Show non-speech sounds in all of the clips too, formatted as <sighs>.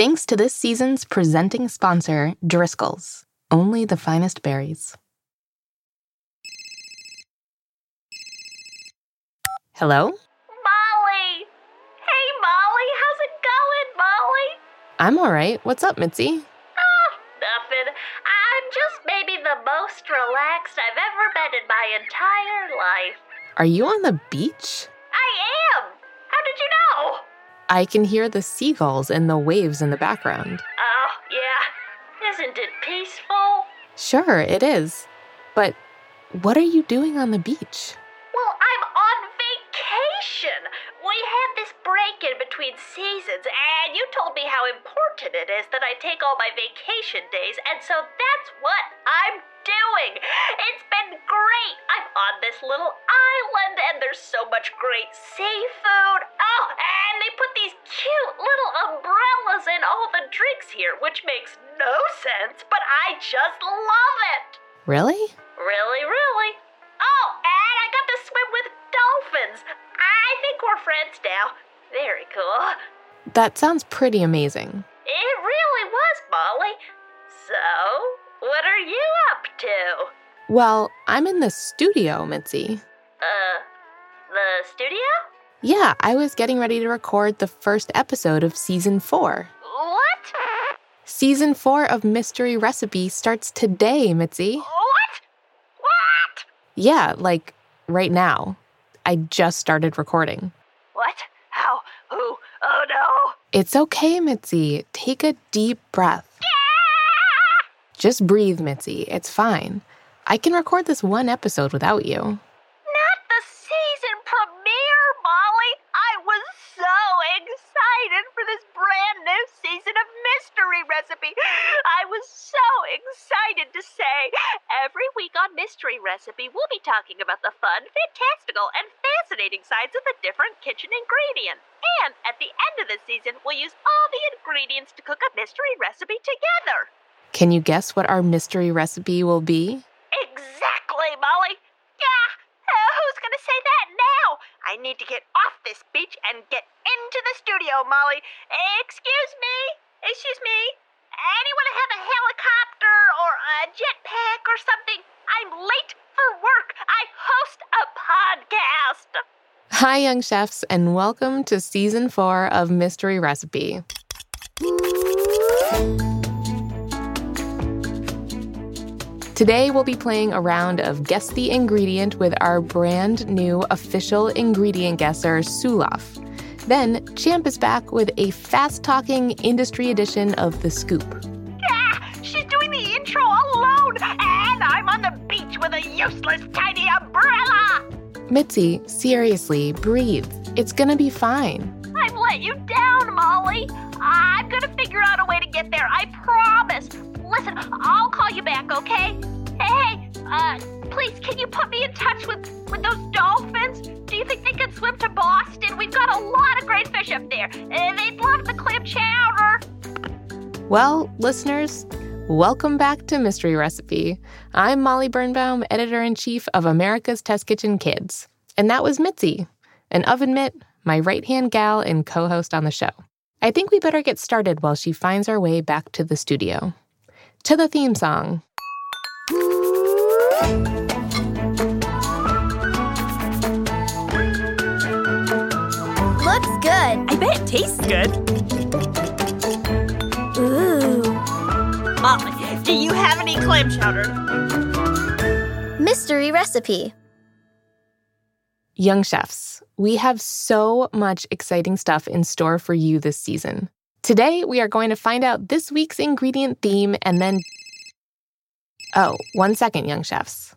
Thanks to this season's presenting sponsor, Driscoll's. Only the finest berries. Hello? Molly! Hey, Molly, how's it going, Molly? I'm all right. What's up, Mitsy? Oh, nothing. I'm just maybe the most relaxed I've ever been in my entire life. Are you on the beach? I am! How did you know? I can hear the seagulls and the waves in the background. Oh, yeah. Isn't it peaceful? Sure, it is. But what are you doing on the beach? Well, I'm on vacation. We had this break in between seasons, you told me how important it is that I take all my vacation days, and so that's what I'm doing. It's been great. I'm on this little island, and there's so much great seafood. Oh, and they put these cute little umbrellas in all the drinks here, which makes no sense, but I just love it. Really? Really, really. Oh, and I got to swim with dolphins. I think we're friends now. Very cool. That sounds pretty amazing. It really was, Molly. So, what are you up to? Well, I'm in the studio, Mitsy. Uh, the studio? Yeah, I was getting ready to record the first episode of season four. What? Season four of Mystery Recipe starts today, Mitsy. What? What? Yeah, like right now. I just started recording. What? How? Who? Oh no. It's okay, Mitsy. Take a deep breath. Just breathe, Mitsy. It's fine. I can record this one episode without you. Not the season premiere, Molly. I was so excited for this brand new season of Mystery Recipe. I was so excited to say every week on Mystery Recipe, we'll be talking about the fun, fantastical, and fascinating sides of a different kitchen ingredient. And at the end of the season, we'll use all the ingredients to cook a mystery recipe together. Can you guess what our mystery recipe will be? Exactly, Molly. Yeah, uh, who's gonna say that now? I need to get off this beach and get into the studio, Molly. Excuse me. Excuse me. Anyone have a helicopter or a jetpack or something? I'm late for work. I host a podcast. Hi, young chefs, and welcome to season four of Mystery Recipe. Today, we'll be playing a round of Guess the Ingredient with our brand new official ingredient guesser, Sulaf. Then, Champ is back with a fast talking industry edition of The Scoop. Useless tiny umbrella. Mitsy, seriously, breathe. It's gonna be fine. I've let you down, Molly. I'm gonna figure out a way to get there. I promise. Listen, I'll call you back, okay? Hey, hey, uh, please, can you put me in touch with with those dolphins? Do you think they could swim to Boston? We've got a lot of great fish up there. Uh, they'd love the clam chowder. Well, listeners, welcome back to Mystery Recipe. I'm Molly Birnbaum, editor in chief of America's Test Kitchen Kids. And that was Mitsy, an oven mitt, my right hand gal and co host on the show. I think we better get started while she finds our way back to the studio. To the theme song. Looks good. I bet it tastes good. Molly, do you have any clam chowder? Mystery recipe. Young chefs, we have so much exciting stuff in store for you this season. Today, we are going to find out this week's ingredient theme and then. Oh, one second, young chefs.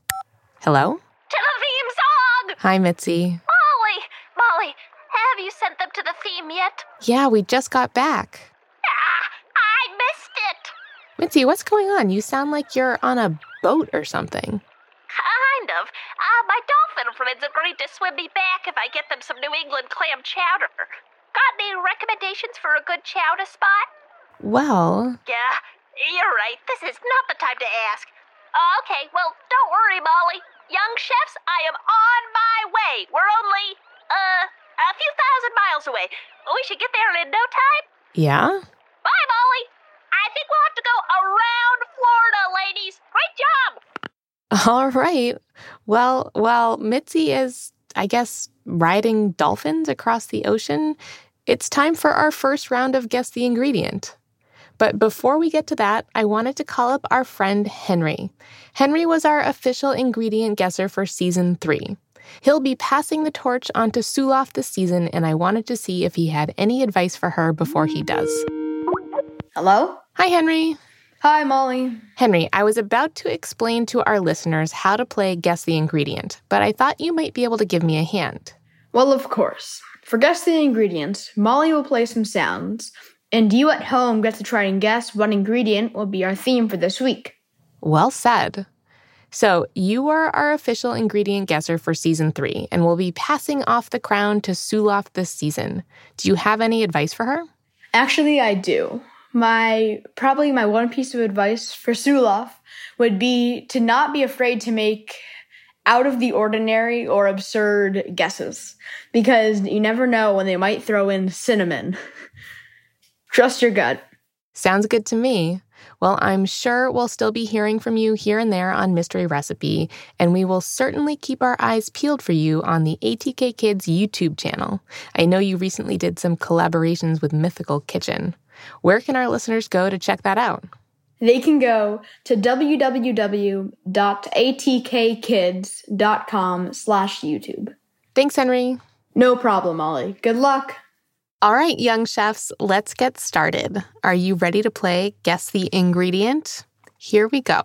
Hello? To the theme song! Hi, Mitsy. Molly, Molly, have you sent them to the theme yet? Yeah, we just got back. Mitsy, what's going on? You sound like you're on a boat or something. Kind of. Uh, my dolphin friends agreed to swim me back if I get them some New England clam chowder. Got any recommendations for a good chowder spot? Well, Yeah, you're right. This is not the time to ask. Okay, well, don't worry, Molly. Young chefs, I am on my way. We're only, uh, a few thousand miles away. We should get there in no time. yeah? Bye, Molly think we'll have to go around Florida, ladies. Great job. All right. Well, while Mitsy is, I guess, riding dolphins across the ocean, it's time for our first round of Guess the Ingredient. But before we get to that, I wanted to call up our friend Henry. Henry was our official ingredient guesser for season three. He'll be passing the torch on to Sulaf this season, and I wanted to see if he had any advice for her before he does. Hello? Hi, Henry. Hi, Molly. Henry, I was about to explain to our listeners how to play Guess the Ingredient, but I thought you might be able to give me a hand. Well, of course. For Guess the Ingredient, Molly will play some sounds, and you at home get to try and guess what ingredient will be our theme for this week. Well said. So, you are our official ingredient guesser for season three, and we'll be passing off the crown to Sulaf this season. Do you have any advice for her? Actually, I do. My probably my one piece of advice for Sulaf would be to not be afraid to make out of the ordinary or absurd guesses because you never know when they might throw in cinnamon. <laughs> Trust your gut. Sounds good to me. Well, I'm sure we'll still be hearing from you here and there on Mystery Recipe, and we will certainly keep our eyes peeled for you on the ATK Kids YouTube channel. I know you recently did some collaborations with Mythical Kitchen. Where can our listeners go to check that out? They can go to www.atkkids.com slash YouTube. Thanks, Henry. No problem, Ollie. Good luck. All right, young chefs, let's get started. Are you ready to play Guess the Ingredient? Here we go.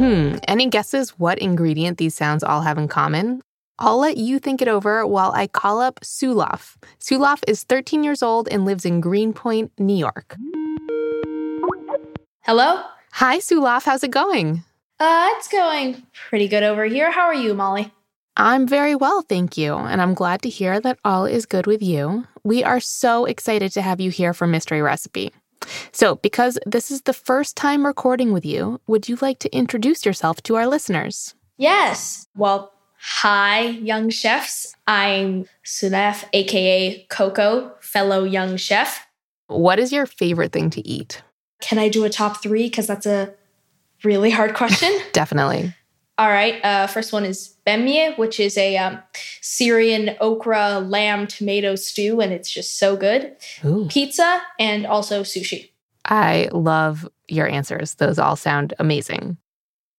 Hmm, any guesses what ingredient these sounds all have in common? I'll let you think it over while I call up Sulaf. Sulaf is 13 years old and lives in Greenpoint, New York. Hello? Hi, Sulaf. How's it going? Uh, it's going pretty good over here. How are you, Molly? I'm very well, thank you. And I'm glad to hear that all is good with you. We are so excited to have you here for Mystery Recipe. So, because this is the first time recording with you, would you like to introduce yourself to our listeners? Yes. Well, hi, young chefs. I'm Sulaf, aka Coco, fellow young chef. What is your favorite thing to eat? Can I do a top three? Because that's a really hard question. <laughs> Definitely. All right. Uh, first one is bemye, which is a um, Syrian okra lamb tomato stew, and it's just so good. Ooh. Pizza and also sushi. I love your answers. Those all sound amazing.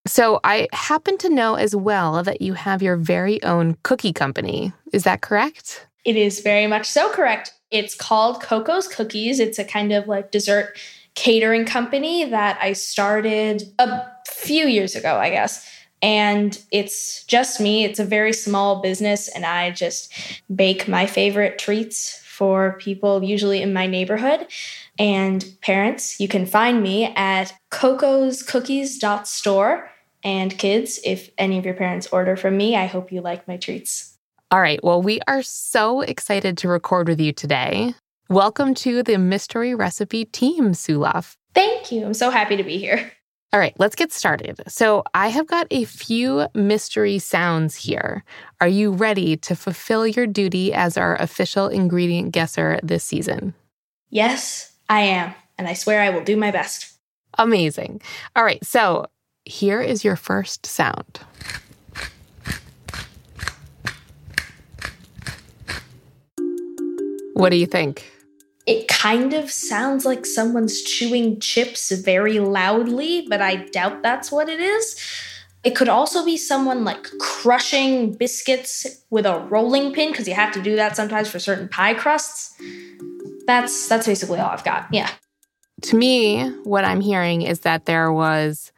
So, I happen to know as well that you have your very own cookie company. Is that correct? It is very much so correct. It's called Coco's Cookies. It's a kind of like dessert catering company that I started a few years ago, I guess and it's just me. It's a very small business, and I just bake my favorite treats for people, usually in my neighborhood. And parents, you can find me at cocoscookies.store. And kids, if any of your parents order from me, I hope you like my treats. All right. Well, we are so excited to record with you today. Welcome to the Mystery Recipe team, Sulaf. Thank you. I'm so happy to be here. All right, let's get started. So, I have got a few mystery sounds here. Are you ready to fulfill your duty as our official ingredient guesser this season? Yes, I am. And I swear I will do my best. Amazing. All right, so here is your first sound. What do you think? Kind of sounds like someone's chewing chips very loudly, but I doubt that's what it is. It could also be someone like crushing biscuits with a rolling pin because you have to do that sometimes for certain pie crusts. That's that's basically all I've got. Yeah. To me, what I'm hearing is that there was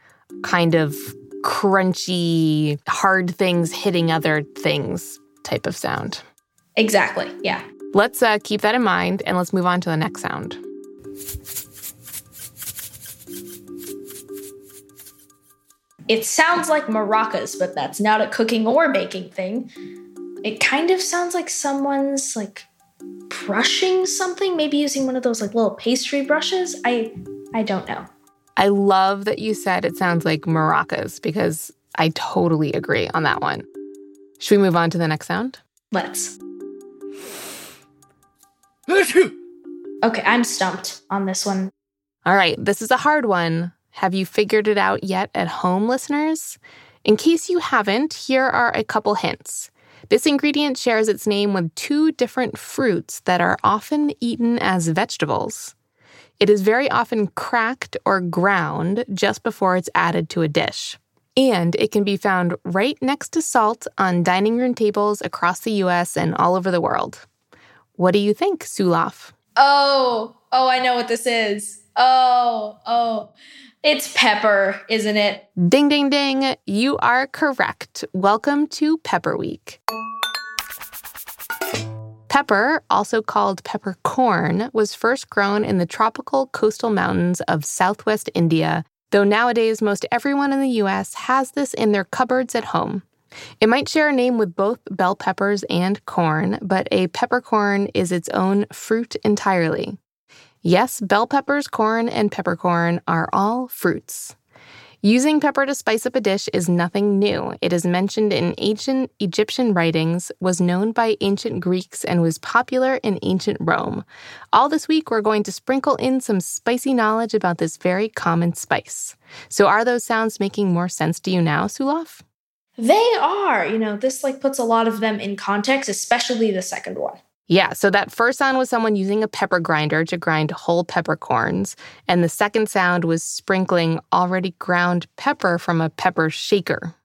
kind of crunchy, hard things hitting other things type of sound. Exactly. Yeah. Let's uh, keep that in mind and let's move on to the next sound. It sounds like maracas, but that's not a cooking or baking thing. It kind of sounds like someone's like brushing something, maybe using one of those like little pastry brushes. I I don't know. I love that you said it sounds like maracas because I totally agree on that one. Should we move on to the next sound? Let's. Okay, I'm stumped on this one. All right, this is a hard one. Have you figured it out yet at home, listeners? In case you haven't, here are a couple hints. This ingredient shares its name with two different fruits that are often eaten as vegetables. It is very often cracked or ground just before it's added to a dish. And it can be found right next to salt on dining room tables across the US and all over the world. What do you think, Sulaf? Oh, oh, I know what this is. Oh, oh. It's pepper, isn't it? Ding, ding, ding. You are correct. Welcome to Pepper Week. Pepper, also called peppercorn, was first grown in the tropical coastal mountains of southwest India, though nowadays most everyone in the US has this in their cupboards at home. It might share a name with both bell peppers and corn, but a peppercorn is its own fruit entirely. Yes, bell peppers, corn, and peppercorn are all fruits. Using pepper to spice up a dish is nothing new. It is mentioned in ancient Egyptian writings, was known by ancient Greeks, and was popular in ancient Rome. All this week, we're going to sprinkle in some spicy knowledge about this very common spice. So, are those sounds making more sense to you now, Sulaf? They are. You know, this like puts a lot of them in context, especially the second one. Yeah, so that first sound was someone using a pepper grinder to grind whole peppercorns, and the second sound was sprinkling already ground pepper from a pepper shaker.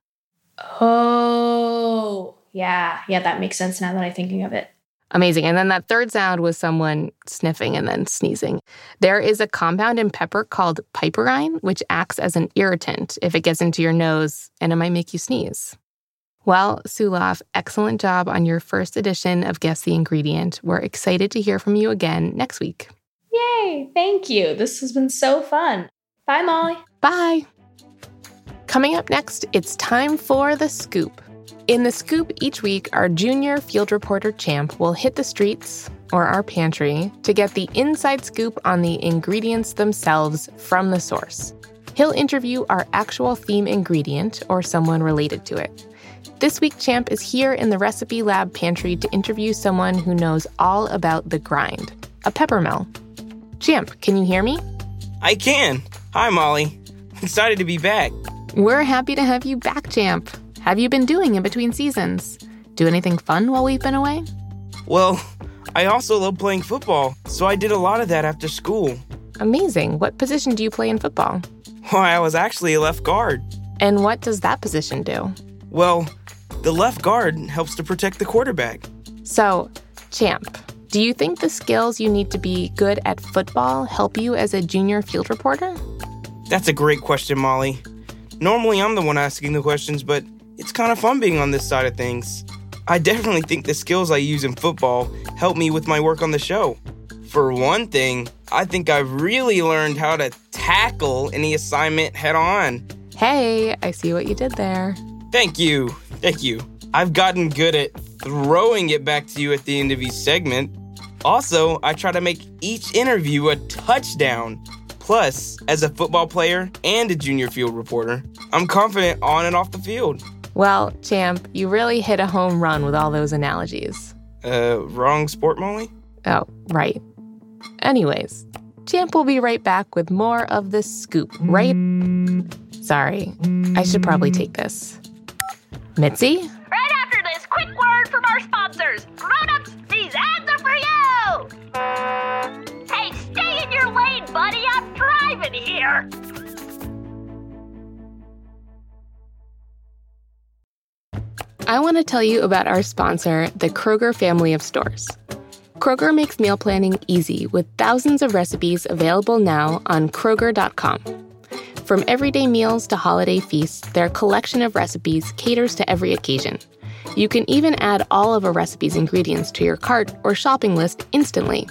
Oh, yeah. Yeah, that makes sense now that I'm thinking of it. Amazing. And then that third sound was someone sniffing and then sneezing. There is a compound in pepper called piperine, which acts as an irritant if it gets into your nose and it might make you sneeze. Well, Sulaf, excellent job on your first edition of Guess the Ingredient. We're excited to hear from you again next week. Yay! Thank you. This has been so fun. Bye, Molly. Bye. Coming up next, it's time for the scoop. In the scoop each week, our junior field reporter Champ will hit the streets or our pantry to get the inside scoop on the ingredients themselves from the source. He'll interview our actual theme ingredient or someone related to it. This week, Champ is here in the Recipe Lab pantry to interview someone who knows all about the grind a pepper mill. Champ, can you hear me? I can. Hi, Molly. Excited to be back. We're happy to have you back, Champ. Have you been doing in between seasons? Do anything fun while we've been away? Well, I also love playing football, so I did a lot of that after school. Amazing. What position do you play in football? Well, I was actually a left guard. And what does that position do? Well, the left guard helps to protect the quarterback. So, Champ, do you think the skills you need to be good at football help you as a junior field reporter? That's a great question, Molly. Normally, I'm the one asking the questions, but it's kind of fun being on this side of things. I definitely think the skills I use in football help me with my work on the show. For one thing, I think I've really learned how to tackle any assignment head on. Hey, I see what you did there. Thank you. Thank you. I've gotten good at throwing it back to you at the end of each segment. Also, I try to make each interview a touchdown. Plus, as a football player and a junior field reporter, I'm confident on and off the field. Well, Champ, you really hit a home run with all those analogies. Uh, wrong sport, Molly? Oh, right. Anyways, Champ will be right back with more of the scoop, right? Sorry, I should probably take this. Mitsy? Right after this, quick word from our sponsors. Grown-ups, I want to tell you about our sponsor, the Kroger family of stores. Kroger makes meal planning easy with thousands of recipes available now on Kroger.com. From everyday meals to holiday feasts, their collection of recipes caters to every occasion. You can even add all of a recipe's ingredients to your cart or shopping list instantly.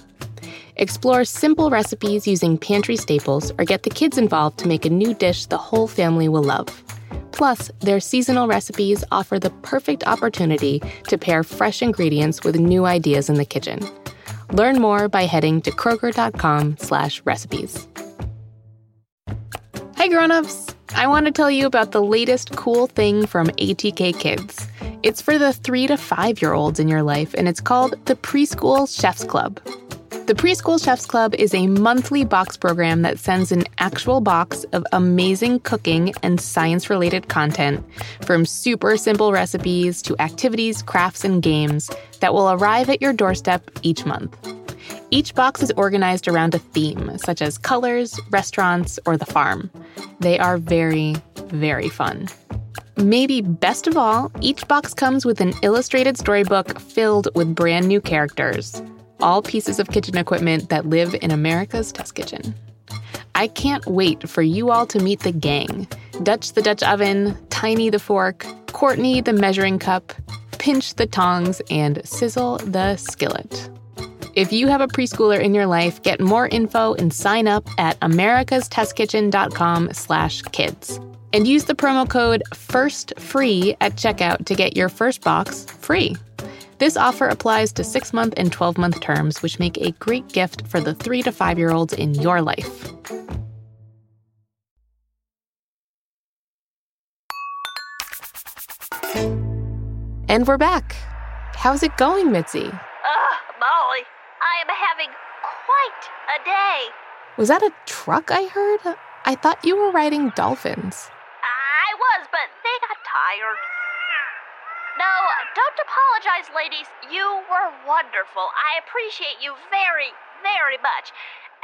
Explore simple recipes using pantry staples or get the kids involved to make a new dish the whole family will love. Plus, their seasonal recipes offer the perfect opportunity to pair fresh ingredients with new ideas in the kitchen. Learn more by heading to kroger.com slash recipes. Hey grown-ups! I want to tell you about the latest cool thing from ATK Kids. It's for the three to five year olds in your life, and it's called the Preschool Chefs Club. The Preschool Chefs Club is a monthly box program that sends an actual box of amazing cooking and science related content, from super simple recipes to activities, crafts, and games that will arrive at your doorstep each month. Each box is organized around a theme, such as colors, restaurants, or the farm. They are very, very fun. Maybe best of all, each box comes with an illustrated storybook filled with brand new characters, all pieces of kitchen equipment that live in America's test kitchen. I can't wait for you all to meet the gang Dutch the Dutch oven, Tiny the fork, Courtney the measuring cup, Pinch the tongs, and Sizzle the skillet. If you have a preschooler in your life, get more info and sign up at americastestkitchen.com slash kids. And use the promo code FIRSTFREE at checkout to get your first box free. This offer applies to six month and 12 month terms, which make a great gift for the three to five year olds in your life. And we're back. How's it going, Mitsy? Ugh, Molly, I am having quite a day. Was that a truck I heard? I thought you were riding dolphins. I was, but they got tired. Don't apologize, ladies. You were wonderful. I appreciate you very, very much.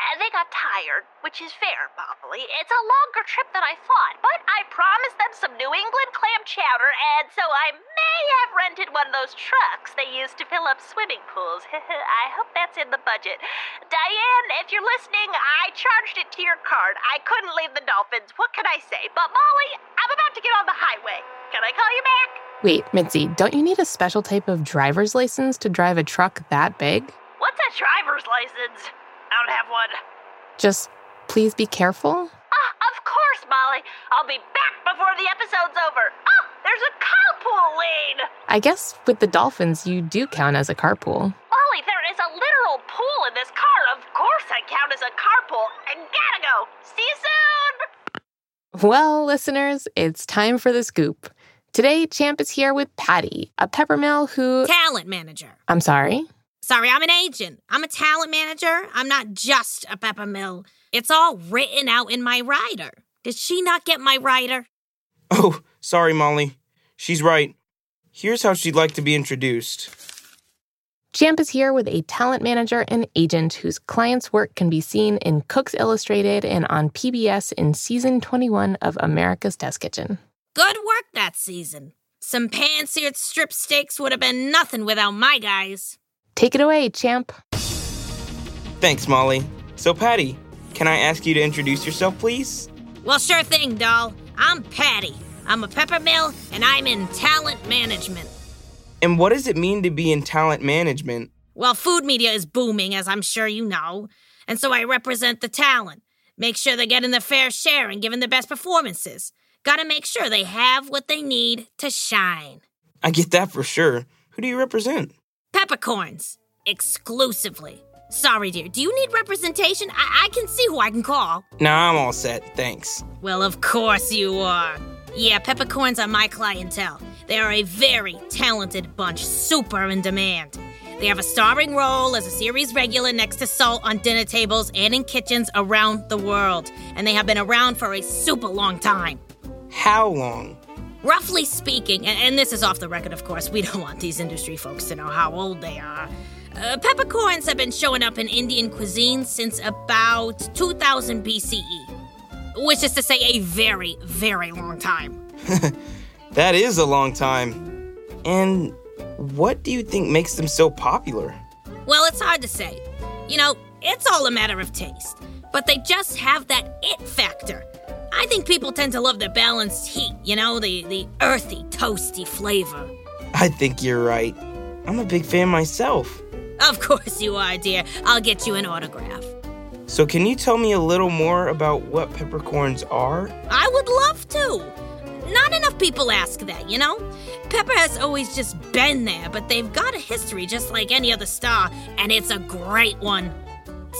And they got tired, which is fair, Molly. It's a longer trip than I thought, but I promised them some New England clam chowder, and so I may have rented one of those trucks they use to fill up swimming pools. <laughs> I hope that's in the budget. Diane, if you're listening, I charged it to your card. I couldn't leave the dolphins. What can I say? But Molly, I'm about to get on the highway. Can I call you back? Wait, Mitsy, don't you need a special type of driver's license to drive a truck that big? What's a driver's license? I don't have one. Just please be careful? Ah, of course, Molly. I'll be back before the episode's over. Oh, there's a carpool lane. I guess with the dolphins, you do count as a carpool. Molly, there is a literal pool in this car. Of course I count as a carpool. I gotta go. See you soon. Well, listeners, it's time for the scoop. Today, Champ is here with Patty, a peppermill who. Talent manager. I'm sorry? Sorry, I'm an agent. I'm a talent manager. I'm not just a pepper mill. It's all written out in my rider. Did she not get my rider? Oh, sorry, Molly. She's right. Here's how she'd like to be introduced. Champ is here with a talent manager and agent whose clients' work can be seen in Cook's Illustrated and on PBS in season 21 of America's Test Kitchen. Good work that season. Some pan seared strip steaks would have been nothing without my guys. Take it away, Champ. Thanks, Molly. So, Patty, can I ask you to introduce yourself, please? Well, sure thing, doll. I'm Patty. I'm a pepper mill, and I'm in talent management. And what does it mean to be in talent management? Well, food media is booming, as I'm sure you know. And so I represent the talent. Make sure they're getting their fair share and giving their best performances. Gotta make sure they have what they need to shine. I get that for sure. Who do you represent? Peppercorns. Exclusively. Sorry, dear. Do you need representation? I, I can see who I can call. Nah, I'm all set. Thanks. Well, of course you are. Yeah, peppercorns are my clientele. They are a very talented bunch, super in demand. They have a starring role as a series regular next to Salt on dinner tables and in kitchens around the world. And they have been around for a super long time. How long? Roughly speaking, and, and this is off the record, of course, we <laughs> don't want these industry folks to know how old they are. Uh, peppercorns have been showing up in Indian cuisine since about 2000 BCE, which is to say, a very, very long time. <laughs> That is a long time. And what do you think makes them so popular? Well, it's hard to say. You know, it's all a matter of taste, but they just have that it factor. I think people tend to love the balanced heat, you know, the, the earthy, toasty flavor. I think you're right. I'm a big fan myself. Of course you are, dear. I'll get you an autograph. So, can you tell me a little more about what peppercorns are? I would love to. Not enough people ask that, you know? Pepper has always just been there, but they've got a history just like any other star, and it's a great one.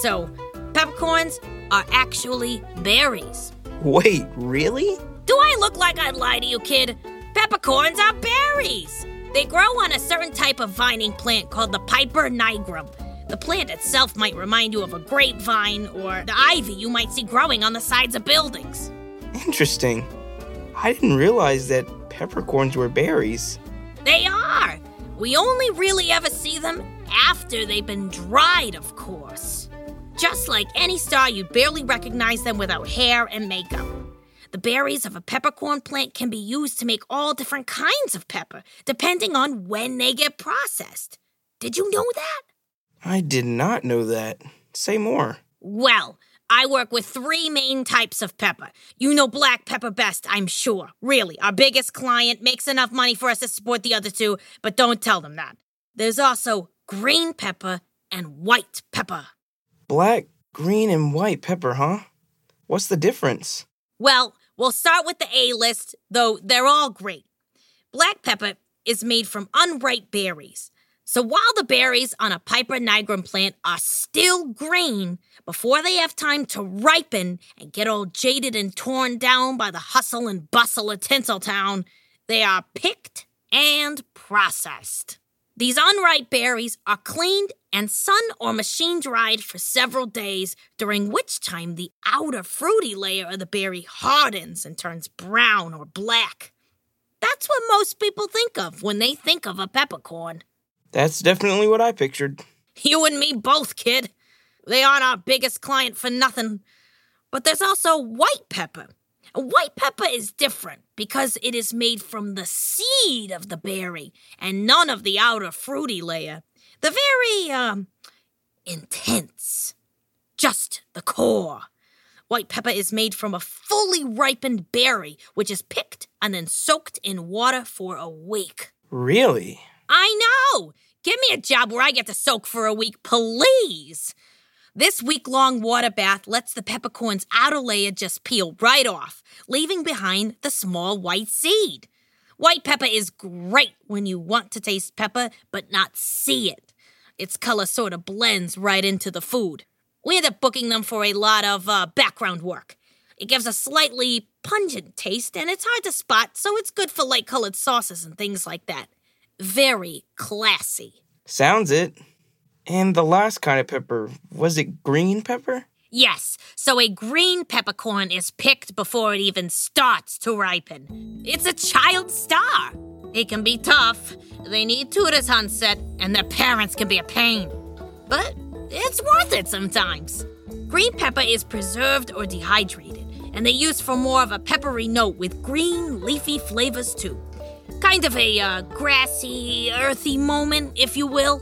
So, peppercorns are actually berries. Wait, really? Do I look like I'd lie to you, kid? Peppercorns are berries. They grow on a certain type of vining plant called the Piper nigrum. The plant itself might remind you of a grapevine or the ivy you might see growing on the sides of buildings. Interesting. I didn't realize that peppercorns were berries. They are. We only really ever see them after they've been dried, of course. Just like any star, you'd barely recognize them without hair and makeup. The berries of a peppercorn plant can be used to make all different kinds of pepper, depending on when they get processed. Did you know that? I did not know that. Say more. Well, I work with three main types of pepper. You know black pepper best, I'm sure. Really, our biggest client makes enough money for us to support the other two, but don't tell them that. There's also green pepper and white pepper. Black, green, and white pepper, huh? What's the difference? Well, we'll start with the A list, though they're all great. Black pepper is made from unripe berries. So while the berries on a Piper nigrum plant are still green, before they have time to ripen and get all jaded and torn down by the hustle and bustle of Tinseltown, they are picked and processed. These unripe berries are cleaned and sun or machine dried for several days, during which time the outer fruity layer of the berry hardens and turns brown or black. That's what most people think of when they think of a peppercorn. That's definitely what I pictured. You and me both, kid. They aren't our biggest client for nothing. But there's also white pepper. White pepper is different because it is made from the seed of the berry and none of the outer fruity layer. The very, um, intense. Just the core. White pepper is made from a fully ripened berry, which is picked and then soaked in water for a week. Really? I know! Give me a job where I get to soak for a week, please! This week long water bath lets the peppercorn's outer layer just peel right off, leaving behind the small white seed. White pepper is great when you want to taste pepper but not see it. Its color sort of blends right into the food. We end up booking them for a lot of uh, background work. It gives a slightly pungent taste and it's hard to spot, so it's good for light colored sauces and things like that. Very classy. Sounds it. And the last kind of pepper, was it green pepper? Yes, so a green peppercorn is picked before it even starts to ripen. It's a child star. It can be tough. They need tutors on set, and their parents can be a pain. But it's worth it sometimes. Green pepper is preserved or dehydrated, and they use for more of a peppery note with green, leafy flavors too. Kind of a uh, grassy, earthy moment, if you will.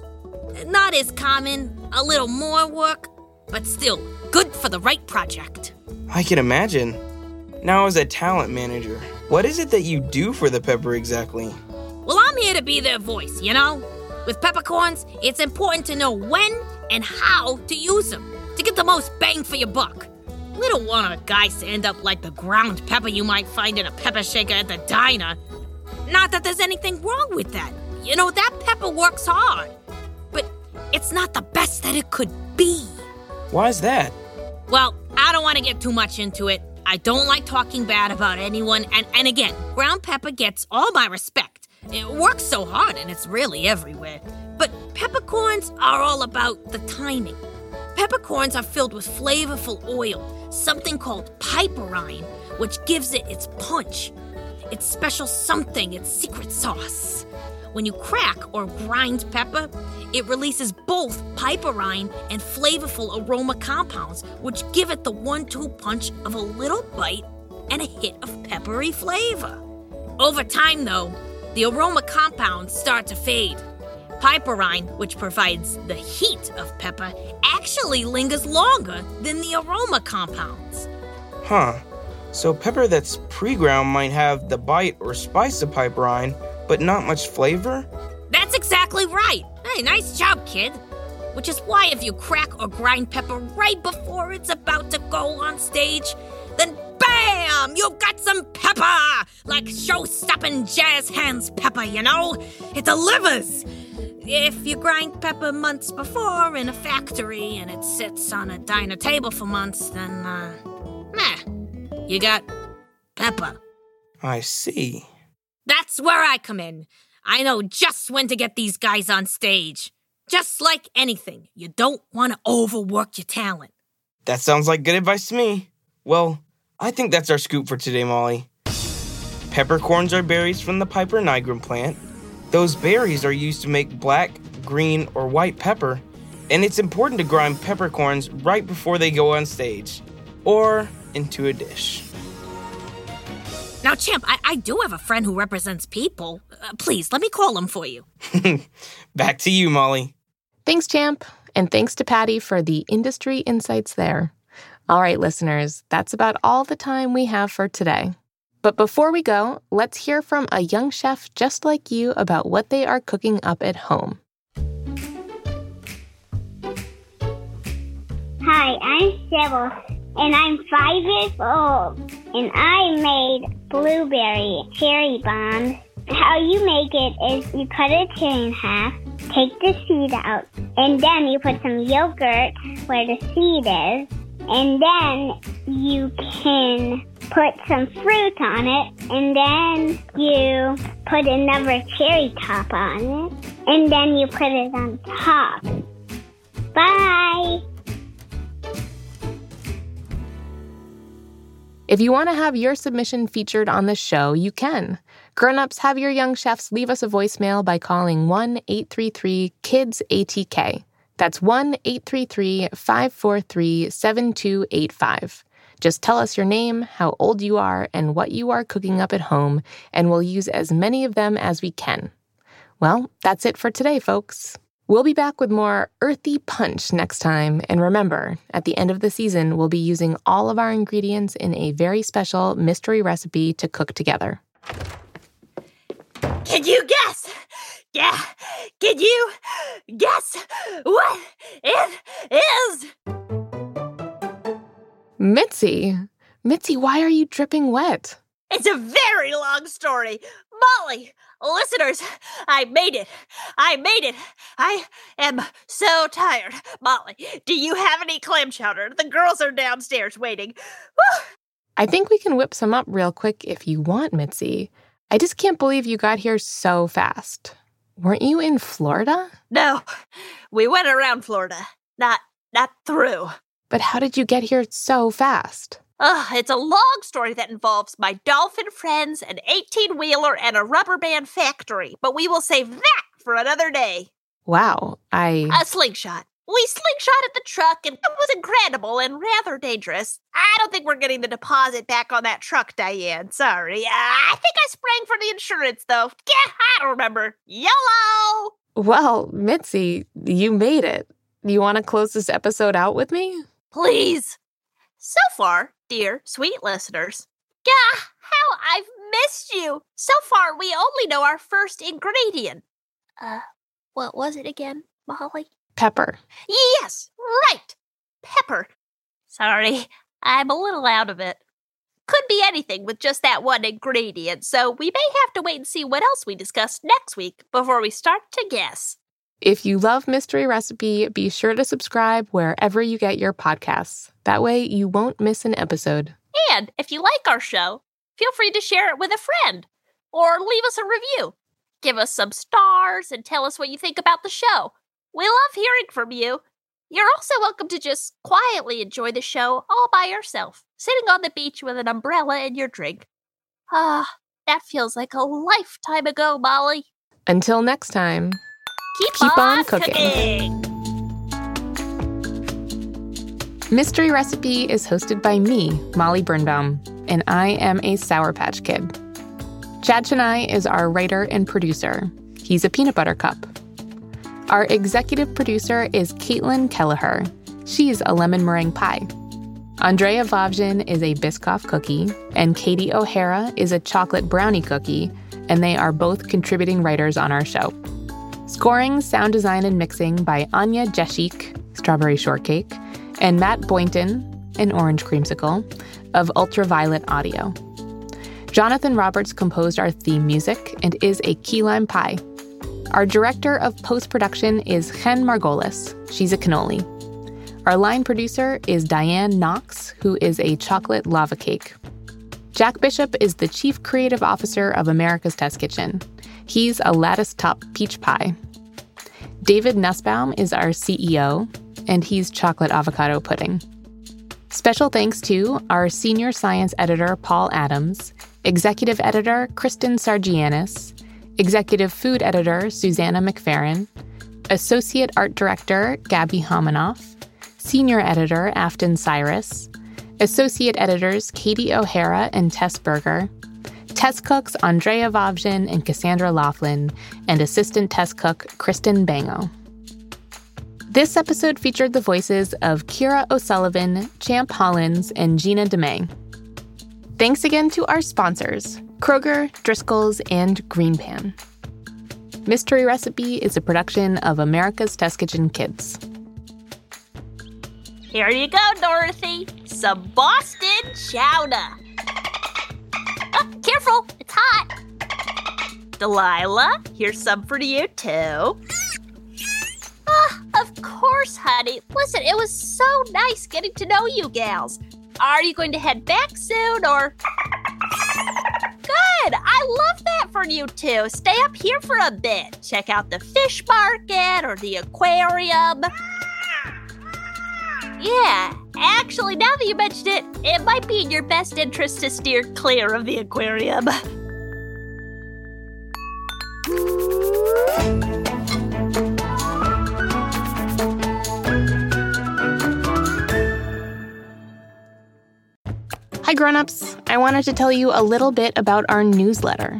Not as common, a little more work, but still good for the right project. I can imagine. Now, as a talent manager, what is it that you do for the pepper exactly? Well, I'm here to be their voice, you know? With peppercorns, it's important to know when and how to use them to get the most bang for your buck. We don't want our guys to end up like the ground pepper you might find in a pepper shaker at the diner. Not that there's anything wrong with that. You know, that pepper works hard. But it's not the best that it could be. Why's that? Well, I don't want to get too much into it. I don't like talking bad about anyone, and, and again, ground pepper gets all my respect. It works so hard and it's really everywhere. But peppercorns are all about the timing. Peppercorns are filled with flavorful oil, something called piperine, which gives it its punch. Its special something, its secret sauce. When you crack or grind pepper, it releases both piperine and flavorful aroma compounds, which give it the one two punch of a little bite and a hit of peppery flavor. Over time, though, the aroma compounds start to fade. Piperine, which provides the heat of pepper, actually lingers longer than the aroma compounds. Huh. So pepper that's pre-ground might have the bite or spice of piperine, but not much flavor? That's exactly right. Hey, nice job, kid. Which is why if you crack or grind pepper right before it's about to go on stage, then bam! You've got some pepper! Like show stopping jazz hands pepper, you know? It delivers! If you grind pepper months before in a factory and it sits on a diner table for months, then, uh, meh, you got pepper. I see. That's where I come in. I know just when to get these guys on stage. Just like anything, you don't want to overwork your talent. That sounds like good advice to me. Well, I think that's our scoop for today, Molly. Peppercorns are berries from the Piper nigrum plant. Those berries are used to make black, green, or white pepper, and it's important to grind peppercorns right before they go on stage or into a dish. Now, Champ, I, I do have a friend who represents people. Uh, please, let me call him for you. <laughs> Back to you, Molly. Thanks, Champ. And thanks to Patty for the industry insights there. All right, listeners, that's about all the time we have for today. But before we go, let's hear from a young chef just like you about what they are cooking up at home. Hi, I'm Sybil, and I'm five years old, and I made blueberry cherry bombs. How you make it is you cut a cherry in half, take the seed out, and then you put some yogurt where the seed is, and then you can put some fruit on it, and then you put another cherry top on it, and then you put it on top. Bye! If you want to have your submission featured on the show, you can. Grown-ups, have your young chefs leave us a voicemail by calling 1-833-KIDS-ATK. That's 1-833-543-7285. Just tell us your name, how old you are, and what you are cooking up at home, and we'll use as many of them as we can. Well, that's it for today, folks. We'll be back with more earthy punch next time. And remember, at the end of the season, we'll be using all of our ingredients in a very special mystery recipe to cook together. Can you guess? Yeah, can you guess what it is? Mitsy! Mitsy, why are you dripping wet? It's a very long story. Molly, listeners, I made it. I made it. I am so tired. Molly, do you have any clam chowder? The girls are downstairs waiting. <sighs> I think we can whip some up real quick if you want, Mitsy. I just can't believe you got here so fast. Weren't you in Florida? No, we went around Florida, not not through. But how did you get here so fast? Ugh, it's a long story that involves my dolphin friends, an 18 wheeler, and a rubber band factory, but we will save that for another day. Wow, I. A slingshot. We slingshot at the truck, and it was incredible and rather dangerous. I don't think we're getting the deposit back on that truck, Diane. Sorry. Uh, I think I sprang for the insurance, though. <laughs> Yeah, I don't remember. YOLO! Well, Mitsy, you made it. You want to close this episode out with me? Please. So far, dear sweet listeners, Gah, how I've missed you. So far, we only know our first ingredient. Uh, what was it again, Molly? Pepper. Yes, right. Pepper. Sorry, I'm a little out of it. Could be anything with just that one ingredient, so we may have to wait and see what else we discuss next week before we start to guess. If you love Mystery Recipe, be sure to subscribe wherever you get your podcasts. That way, you won't miss an episode. And if you like our show, feel free to share it with a friend or leave us a review. Give us some stars and tell us what you think about the show. We love hearing from you. You're also welcome to just quietly enjoy the show all by yourself, sitting on the beach with an umbrella and your drink. Ah, that feels like a lifetime ago, Molly. Until next time, Keep, Keep on on cooking. Mystery Recipe is hosted by me, Molly Birnbaum, and I am a Sour Patch Kid. Chad Chenail is our writer and producer. He's a peanut butter cup. Our executive producer is Caitlin Kelleher. She's a lemon meringue pie. Andrea Vavjin is a Biscoff cookie, and Katie O'Hara is a chocolate brownie cookie, and they are both contributing writers on our show. Scoring, sound design, and mixing by Anya Jeshik, Strawberry Shortcake, and Matt Boynton, an Orange Creamsicle. of Ultraviolet Audio. Jonathan Roberts composed our theme music and is a key lime pie. Our director of post production is Jen Margolis. She's a cannoli. Our line producer is Diane Knox, who is a chocolate lava cake. Jack Bishop is the chief creative officer of America's Test Kitchen. He's a lattice top peach pie. David Nussbaum is our CEO, and he's chocolate avocado pudding. Special thanks to our senior science editor, Paul Adams, executive editor, Kristen Sargianis, executive food editor, Susanna McFerrin, associate art director, Gabby Homanoff, senior editor, Afton Cyrus, associate editors, Katie O'Hara and Tess Berger, test cooks, Andrea Vovjin and Cassandra Laughlin, and assistant test cook, Kristen Bango. This episode featured the voices of Kira O'Sullivan, Champ Hollins, and Gina DeMay. Thanks again to our sponsors, Kroger, Driscoll's, and Greenpan. Mystery Recipe is a production of America's Test Kitchen Kids. Here you go, Dorothy. Some Boston chowder. Oh, careful, it's hot. Delilah, here's some for you too. Ah, of course, honey. Listen, it was so nice getting to know you gals. Are you going to head back soon or? Good! I love that for you two. Stay up here for a bit. Check out the fish market or the aquarium. Yeah, actually, now that you mentioned it, it might be in your best interest to steer clear of the aquarium. Hi, grown-ups. I wanted to tell you a little bit about our newsletter.